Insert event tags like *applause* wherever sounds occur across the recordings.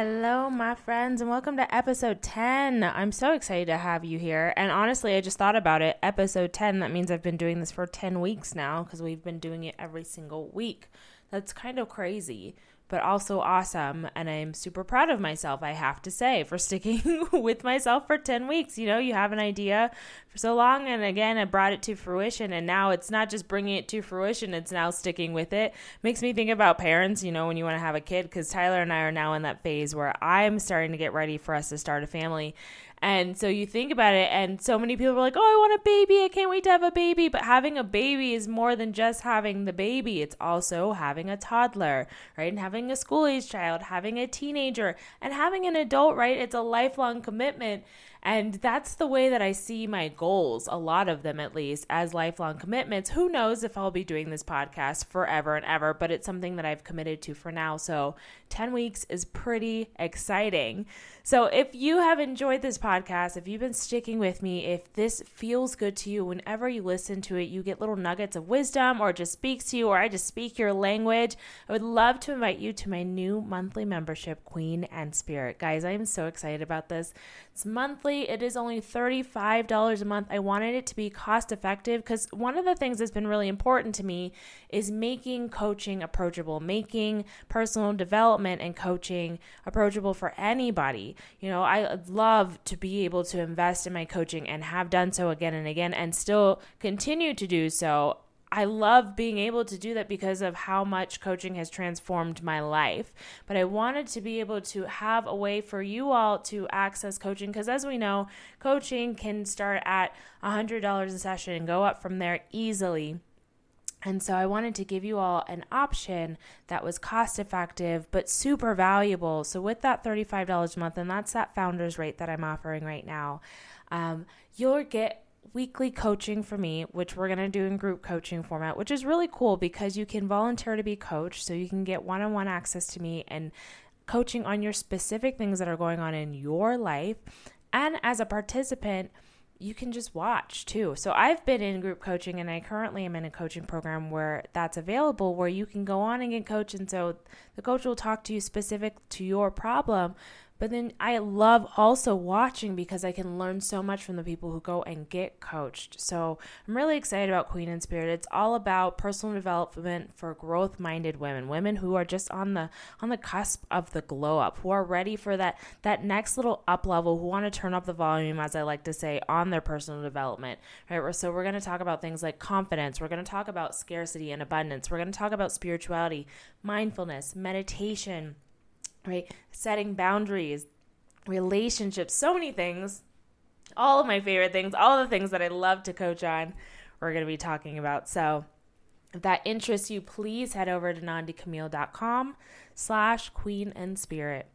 Hello, my friends, and welcome to episode 10. I'm so excited to have you here. And honestly, I just thought about it. Episode 10, that means I've been doing this for 10 weeks now because we've been doing it every single week. That's kind of crazy but also awesome. And I'm super proud of myself, I have to say, for *laughs* sticking with myself for 10 weeks. You know, you have an idea for so long, and again, I brought it to fruition. And now it's not just bringing it to fruition, it's now sticking with it. Makes me think about parents, you know, when you want to have a kid, because Tyler and I are now in that phase where I'm starting to get ready for us to start a family. And so you think about it, and so many people are like, oh, I want a baby. I can't wait to have a baby. But having a baby is more than just having the baby, it's also having a toddler, right? And having a school age child, having a teenager, and having an adult, right? It's a lifelong commitment. And that's the way that I see my goals, a lot of them at least, as lifelong commitments. Who knows if I'll be doing this podcast forever and ever, but it's something that I've committed to for now. So 10 weeks is pretty exciting. So if you have enjoyed this podcast, if you've been sticking with me, if this feels good to you, whenever you listen to it, you get little nuggets of wisdom or just speaks to you or I just speak your language, I would love to invite you to my new monthly membership, Queen and Spirit. Guys, I am so excited about this. It's monthly, it is only $35 a month. I wanted it to be cost effective because one of the things that's been really important to me is making coaching approachable, making personal development and coaching approachable for anybody. You know, I love to be able to invest in my coaching and have done so again and again and still continue to do so I love being able to do that because of how much coaching has transformed my life. But I wanted to be able to have a way for you all to access coaching because, as we know, coaching can start at $100 a session and go up from there easily. And so I wanted to give you all an option that was cost effective but super valuable. So, with that $35 a month, and that's that founder's rate that I'm offering right now, um, you'll get weekly coaching for me, which we're going to do in group coaching format, which is really cool because you can volunteer to be coached. So, you can get one on one access to me and coaching on your specific things that are going on in your life. And as a participant, you can just watch too. So I've been in group coaching and I currently am in a coaching program where that's available where you can go on and get coached and so the coach will talk to you specific to your problem, but then I love also watching because I can learn so much from the people who go and get coached. So I'm really excited about Queen and Spirit. It's all about personal development for growth-minded women, women who are just on the on the cusp of the glow up, who are ready for that that next little up level, who want to turn up the volume, as I like to say, on their personal development. Right. So we're going to talk about things like confidence. We're going to talk about scarcity and abundance. We're going to talk about spirituality, mindfulness, meditation right? Setting boundaries, relationships, so many things. All of my favorite things, all the things that I love to coach on, we're going to be talking about. So if that interests you, please head over to nandicamille.com slash queen and spirit.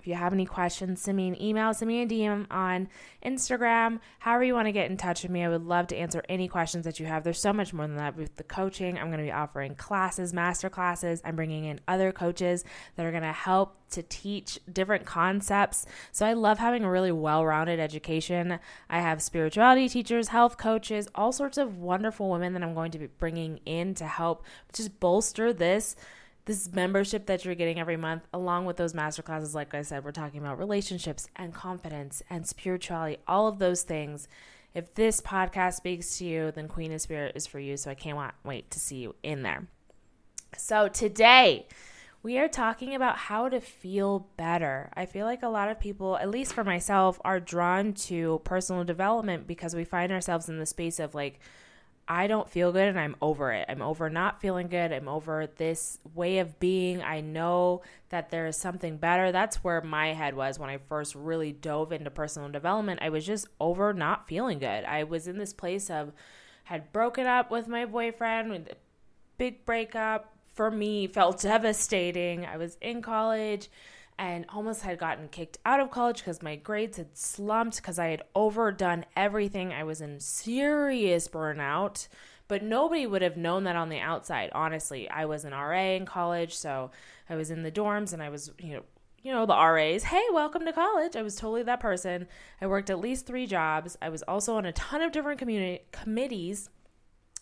If you have any questions, send me an email, send me a DM on Instagram, however you want to get in touch with me. I would love to answer any questions that you have. There's so much more than that with the coaching. I'm going to be offering classes, master classes. I'm bringing in other coaches that are going to help to teach different concepts. So I love having a really well rounded education. I have spirituality teachers, health coaches, all sorts of wonderful women that I'm going to be bringing in to help just bolster this this membership that you're getting every month, along with those master classes, like I said, we're talking about relationships and confidence and spirituality, all of those things. If this podcast speaks to you, then Queen of Spirit is for you. So I can't wait to see you in there. So today, we are talking about how to feel better. I feel like a lot of people, at least for myself, are drawn to personal development because we find ourselves in the space of like, I don't feel good and I'm over it. I'm over not feeling good. I'm over this way of being. I know that there is something better. That's where my head was when I first really dove into personal development. I was just over not feeling good. I was in this place of had broken up with my boyfriend big breakup for me felt *laughs* devastating. I was in college and almost had gotten kicked out of college because my grades had slumped because I had overdone everything. I was in serious burnout, but nobody would have known that on the outside. Honestly, I was an RA in college, so I was in the dorms and I was, you know, you know, the RAs, hey, welcome to college. I was totally that person. I worked at least three jobs. I was also on a ton of different community committees.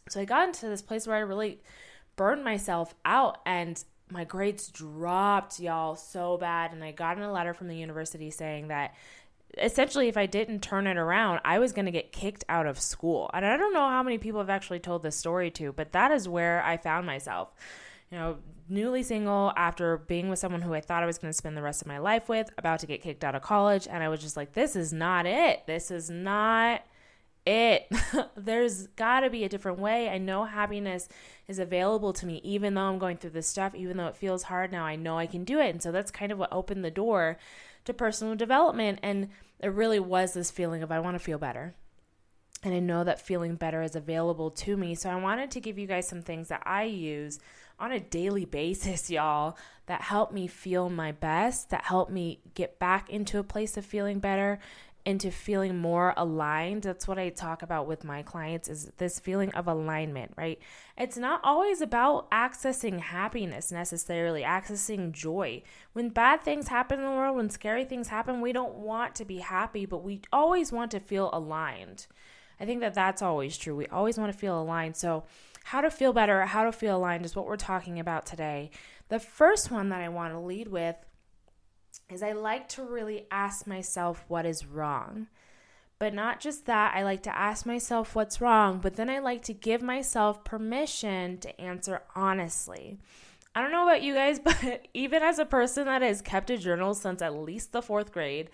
So I got into this place where I really burned myself out and my grades dropped, y'all, so bad. And I got in a letter from the university saying that essentially, if I didn't turn it around, I was going to get kicked out of school. And I don't know how many people have actually told this story to, but that is where I found myself. You know, newly single after being with someone who I thought I was going to spend the rest of my life with, about to get kicked out of college. And I was just like, this is not it. This is not it. *laughs* There's got to be a different way. I know happiness is available to me, even though I'm going through this stuff, even though it feels hard now, I know I can do it. And so that's kind of what opened the door to personal development. And it really was this feeling of, I want to feel better. And I know that feeling better is available to me. So I wanted to give you guys some things that I use on a daily *laughs* basis, y'all, that help me feel my best, that help me get back into a place of feeling better into feeling more aligned. That's what I talk about with my clients is this feeling of alignment, right? It's not always about accessing happiness necessarily, accessing joy. When bad things happen in the world, when scary things happen, we don't want to be happy, but we always want to feel aligned. I think that that's always true. We always want to feel aligned. So, how to feel better, how to feel aligned is what we're talking about today. The first one that I want to lead with is I like to really ask myself what is wrong. But not just that, I like to ask myself what's wrong, but then I like to give myself permission to answer honestly. I don't know about you guys, *laughs* but even as a person that has kept a journal since at least the fourth grade,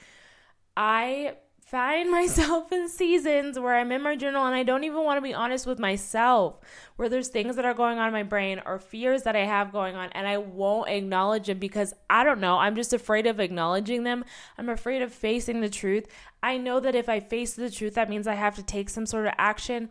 I find myself *laughs* in seasons where I'm in my journal and I don't even want to be honest with myself, where there's things that are going on in my brain or fears that I have going on, and I won't acknowledge them because I don't know. I'm just afraid of acknowledging them. I'm afraid of facing the truth. I know that if I face the truth, that means I have to take some sort of action.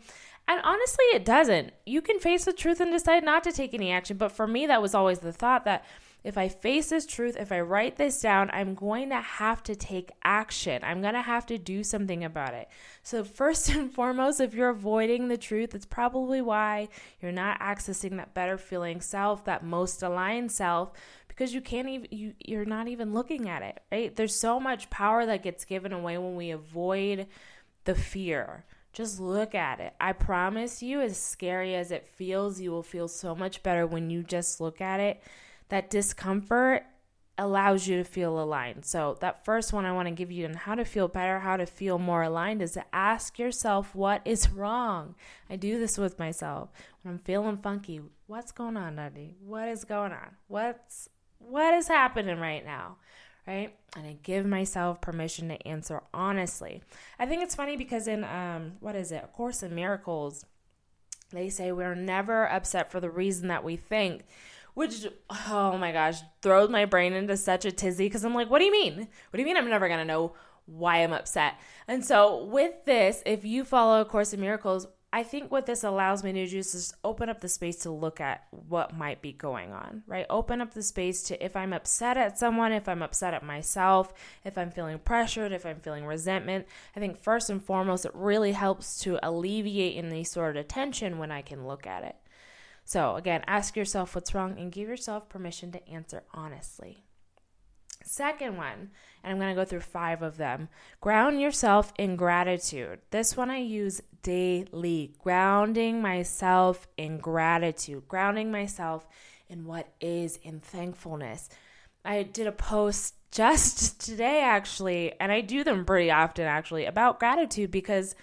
And honestly, it doesn't. You can face the truth and decide not to take any action. But for me, that was always the thought that if I face this truth, if I write this down, I'm going to have to take action. I'm going to have to do something about it. So, first *laughs* and foremost, if you're avoiding the truth, it's probably why you're not accessing that better feeling self, that most aligned self, because you can't even, you, you're not even looking at it, right? There's so much power that gets given away when we avoid the fear. Just look at it. I promise you, as scary as it feels, you will feel so much better when you just look at it that discomfort allows you to feel aligned. So, that first one I want to give you on how to feel better, how to feel more aligned is to ask yourself what is wrong. I do this with myself. When I'm feeling funky, what's going on, Nandi? What is going on? What's what is happening right now? Right? And I give myself permission to answer honestly. I think it's funny because in um what is it? A Course in Miracles, they say we're never upset for the reason that we think which oh my gosh throws my brain into such a tizzy because i'm like what do you mean? What do you mean i'm never gonna know why i'm upset? And so with this if you follow a course in miracles i think what this allows me to do is just open up the space to look at what might be going on right? Open up the space to if i'm upset at someone if i'm upset at myself if i'm feeling pressured if i'm feeling resentment i think first and foremost it really helps to alleviate any sort of tension when i can look at it so, again, ask yourself what's wrong and give yourself permission to answer honestly. Second one, and I'm going to go through five of them ground yourself in gratitude. This one I use daily, grounding myself in gratitude, grounding myself in what is in thankfulness. I did a post just *laughs* today, actually, and I do them pretty often, actually, about gratitude because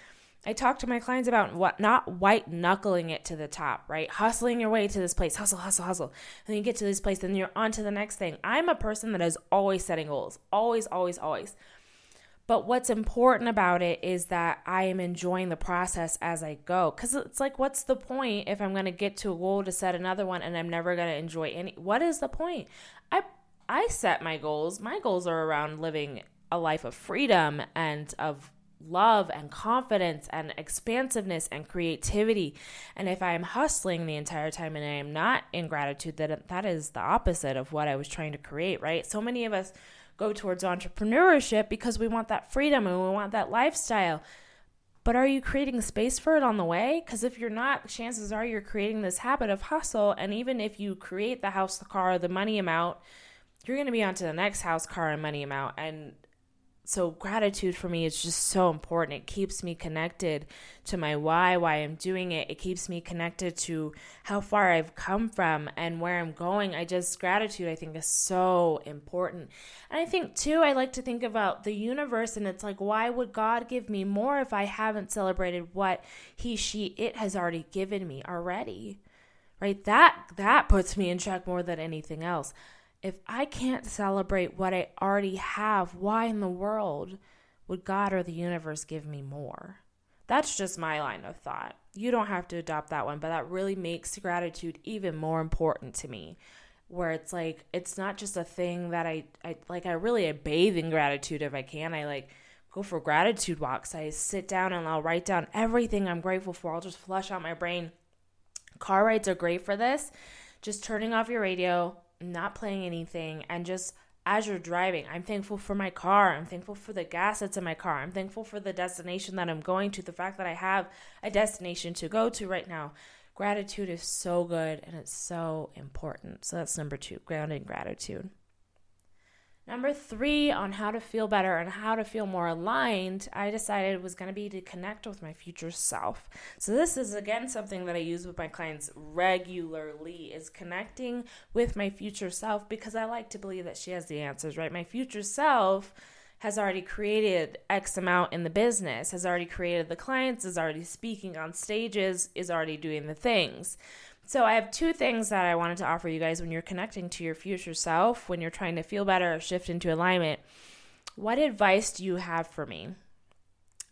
I talk to my clients about what not white knuckling it to the top, right? Hustling your way to this place, hustle, hustle, hustle. And you get to this place, then you're on to the next thing. I'm a person that is always setting goals. Always, always, always. But what's important about it is that I am enjoying the process as I go. Because it's like, what's the point if I'm going to get to a goal to set another one and I'm never going to enjoy any? What is the point? I I set my goals. My goals are around living a life of freedom and of love and confidence and expansiveness and creativity. And if I am hustling the entire time and I am not in gratitude, that that is the opposite of what I was trying to create, right? So many of us go towards entrepreneurship because we want that freedom and we want that lifestyle. But are you creating space for it on the way? Because if you're not, chances are you're creating this habit of hustle. And even if you create the house, the car, the money amount, you're going to be on to the next house, car, and money amount. And so gratitude for me is just so important. It keeps me connected to my why, why I'm doing it. It keeps me connected to how far I've come from and where I'm going. I just gratitude I think is so important. And I think too I like to think about the universe and it's like why would God give me more if I haven't celebrated what he she it has already given me already? Right? That that puts me in check more than anything else if I can't celebrate what I already have, why in the world would God or the universe give me more? That's just my line of thought. You don't have to adopt that one, but that really makes gratitude even more important to me. Where it's like it's not just a thing that I, I like I really I bathe in gratitude if I can. I like go for gratitude walks. I sit down and I'll write down everything I'm grateful for. I'll just flush out my brain. Car rides are great for this. Just turning off your radio, not playing anything, and just as you're driving, I'm thankful for my car. I'm thankful for the gas that's in my car. I'm thankful for the destination that I'm going to, the fact that I have a destination to go to right now. Gratitude is so good and it's so important. So that's number two, grounding gratitude. Number three, on how to feel better and how to feel more aligned, I decided was going to be to connect with my future self. So this is again something that I use with my clients regularly is connecting with my future self because I like to believe that she has the answers, right? My future self has already created X amount in the business, has already created the clients, is already speaking on stages, is already doing the things. So, I have two things that I wanted to offer you guys when you're connecting to your future self, when you're trying to feel better or shift into alignment. What advice do you have for me?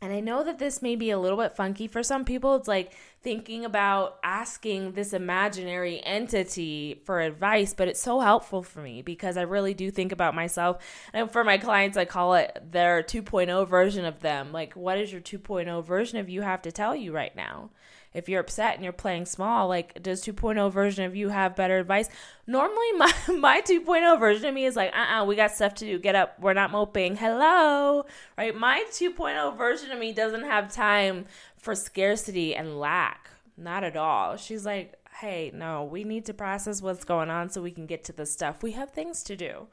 And I know that this may be a little bit funky for some people. It's like thinking about asking this imaginary entity for advice, but it's so helpful for me because I really do think about myself. And for my clients, I call it their 2.0 version of them. Like, what is your 2.0 version of you have to tell you right now? If you're upset and you're playing small, like does 2.0 version of you have better advice? Normally *laughs* my my 2.0 version of me is like, uh-uh, we got stuff to do. Get up. We're not moping. Hello. Right? My 2.0 version of me doesn't have time for scarcity and lack. Not at all. She's like, hey, no, we need to process what's going on so we can get to the stuff. We have things to do.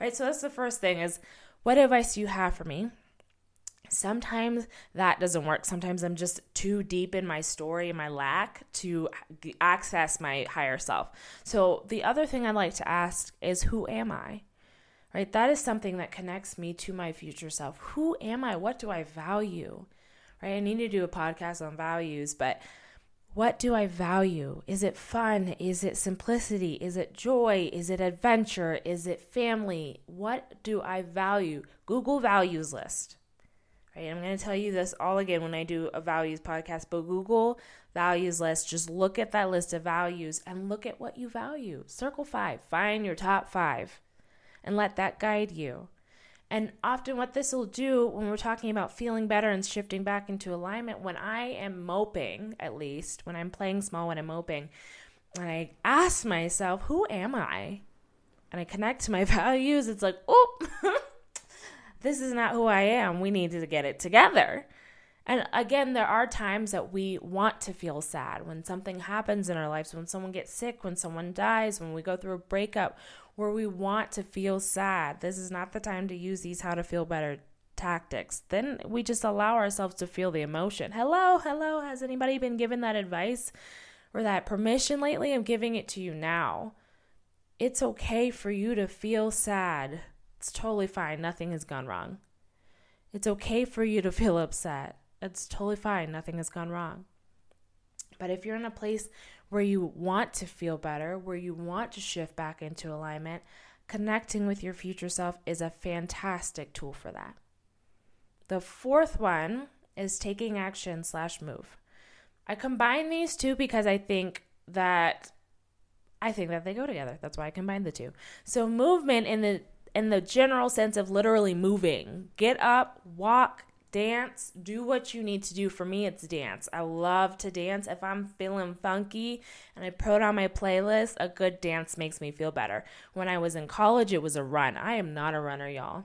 Right? So that's the first thing is what advice do you have for me? Sometimes that doesn't work. Sometimes I'm just too deep in my story and my lack to access my higher self. So, the other thing I'd like to ask is who am I? Right? That is something that connects me to my future self. Who am I? What do I value? Right? I need to do a podcast on values, but what do I value? Is it fun? Is it simplicity? Is it joy? Is it adventure? Is it family? What do I value? Google values list Right? I'm going to tell you this all again when I do a values podcast, but Google values list. Just look at that list of values and look at what you value. Circle five, find your top five, and let that guide you. And often, what this will do when we're talking about feeling better and shifting back into alignment, when I am moping, at least, when I'm playing small, when I'm moping, and I ask myself, who am I? And I connect to my *laughs* values, it's like, oh, *laughs* this is not who I am. We need to get it together. And again, there are times that we want to feel sad when something happens in our lives, when someone gets sick, when someone dies, when we go through a breakup, where we want to feel sad. This is not the time to use these how to feel better tactics. Then we just allow ourselves to feel the emotion. Hello, hello. Has anybody been given that advice or that permission lately? I'm giving it to you now. It's okay for you to feel sad. It's totally fine. Nothing has gone wrong. It's okay for you to *laughs* feel upset. It's totally fine. Nothing has gone wrong. But if you're in a place where you want to feel better, where you want to shift back into alignment, connecting with your future self is a fantastic tool for that. The fourth one is taking action slash move. I combine these two because I think that I think that they go together. That's why I combine the two. So movement in the in the general sense of literally moving. Get up, walk, dance, do what you need to do. For me, it's dance. I love to dance. If I'm feeling funky and I put on my playlist, a good dance makes me feel better. When I was in college, it was a run. I am not a runner, y'all.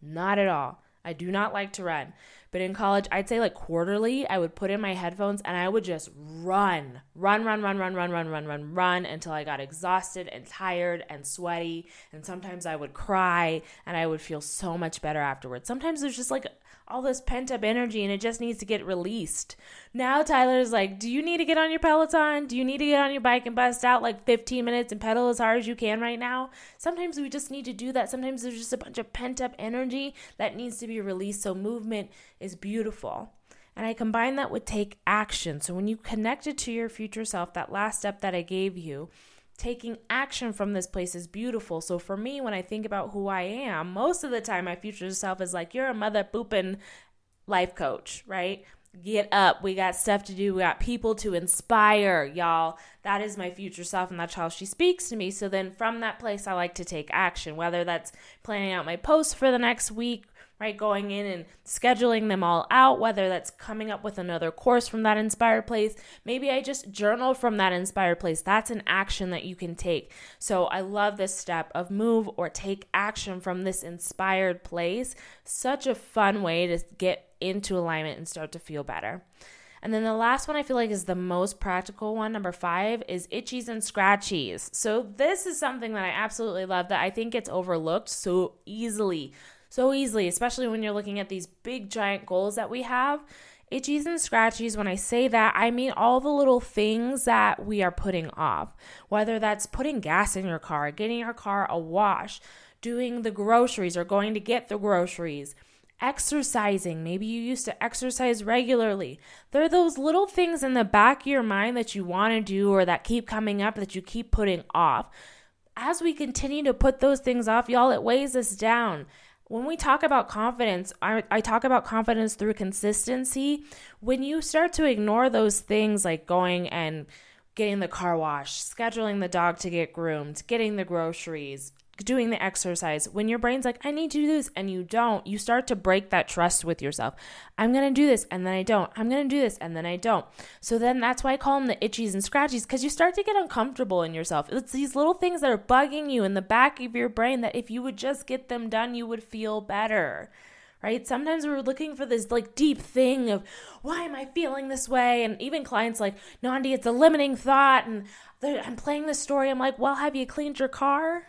Not at all. I do not like to run. But in college, I'd say like quarterly, I would put in my headphones and I would just run, run, run, run, run, run, run, run, run, run until I got exhausted and tired and sweaty. And sometimes I would cry and I would feel so much better afterwards. Sometimes there's just like all this pent up energy and it just needs to get released. Now Tyler's like, Do you need to get on your Peloton? Do you need to get on your bike and bust out like 15 minutes and pedal as hard as you can right now? Sometimes we just need to do that. Sometimes there's just a bunch of pent up energy that needs to be released. So movement is beautiful. And I combine that with take action. So when you connect it to your future self, that last step that I gave you, taking action from this place is beautiful. So for me, when I think about who I am, most of the time my future self is like, you're a mother pooping life coach, right? Get up. We got stuff to do. We got people to inspire, y'all. That is my future self, and that's how she speaks to me. So then from that place, I like to take action, whether that's planning out my posts for the next week, right? Going in and scheduling them all out, whether that's coming up with another course from that inspired place. Maybe I just journal from that inspired place. That's an action that you can take. So I love this step of move or take action from this inspired place. Such a fun way to get into alignment and start to feel better. And then the last one I feel like is the most practical one, number five, is itchies and scratchies. So this is something that I absolutely love that I think gets overlooked so easily so easily, especially when you're looking at these big giant goals that we have. Itchies and scratchies, when I say that, I mean all the little things that we are putting off, whether that's putting gas in your car, getting your car a wash, doing the groceries or going to get the groceries, exercising. Maybe you used to exercise regularly. There are those little things in the back of your mind that you want to do or that keep coming up that you keep putting off. As we continue to put those things off, y'all, it weighs us down when we talk about confidence, I, I, talk about confidence through consistency. When you start to ignore those things like going and getting the car wash, scheduling the dog to get groomed, getting the groceries, doing the exercise, when your brain's like, I need to do this, and you don't, you start to break that trust with yourself. I'm to do this, and then I don't. I'm to do this, and then I don't. So then that's why I call them the itchies and scratchies, because you start to get uncomfortable in yourself. It's these little things that are bugging you in the back of your brain that if you would just get them done, you would feel better right? Sometimes we're looking for this like deep thing of why am I feeling this way? And even clients like, Nandi, it's a limiting thought. And I'm playing this story. I'm like, well, have you cleaned your car?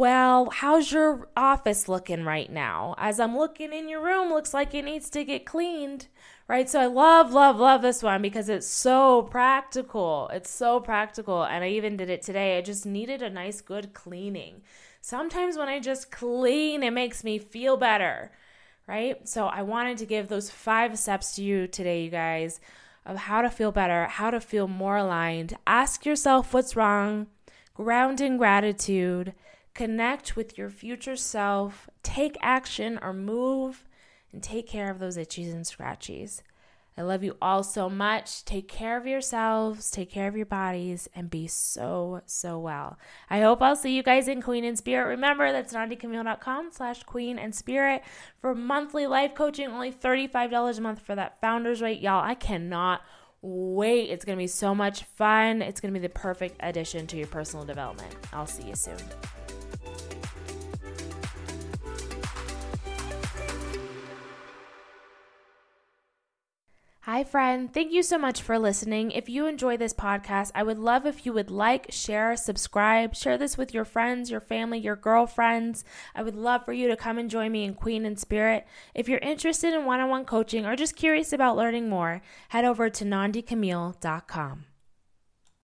Well, how's your office looking right now? As I'm looking in your room, looks like it needs to get cleaned, right? So I love, love, love this one because it's so practical. It's so practical. And I even did it today. I just needed a nice, good cleaning. Sometimes when I just clean, it makes me feel better, right? So I wanted to give those five steps to you today, you guys, of how to feel better, how to feel more aligned. Ask yourself what's wrong, ground in gratitude Connect with your future self, take action or move, and take care of those itchies and scratchies. I love you all so much. Take care of yourselves, take care of your bodies, and be so, so well. I hope I'll see you guys in Queen and Spirit. Remember, that's nandicamille.com slash queen and spirit for monthly life coaching, only $35 a month for that founder's rate. Y'all, I cannot wait. It's going to be so much fun. It's going to be the perfect addition to your personal development. I'll see you soon. Hi, friend. Thank you so much for listening. If you enjoy this podcast, I would love if you would like, share, subscribe, share this with your friends, your family, your girlfriends. I would love for you to come and join me in Queen and Spirit. If you're interested in one on one coaching or just curious about learning more, head over to nandicamille.com.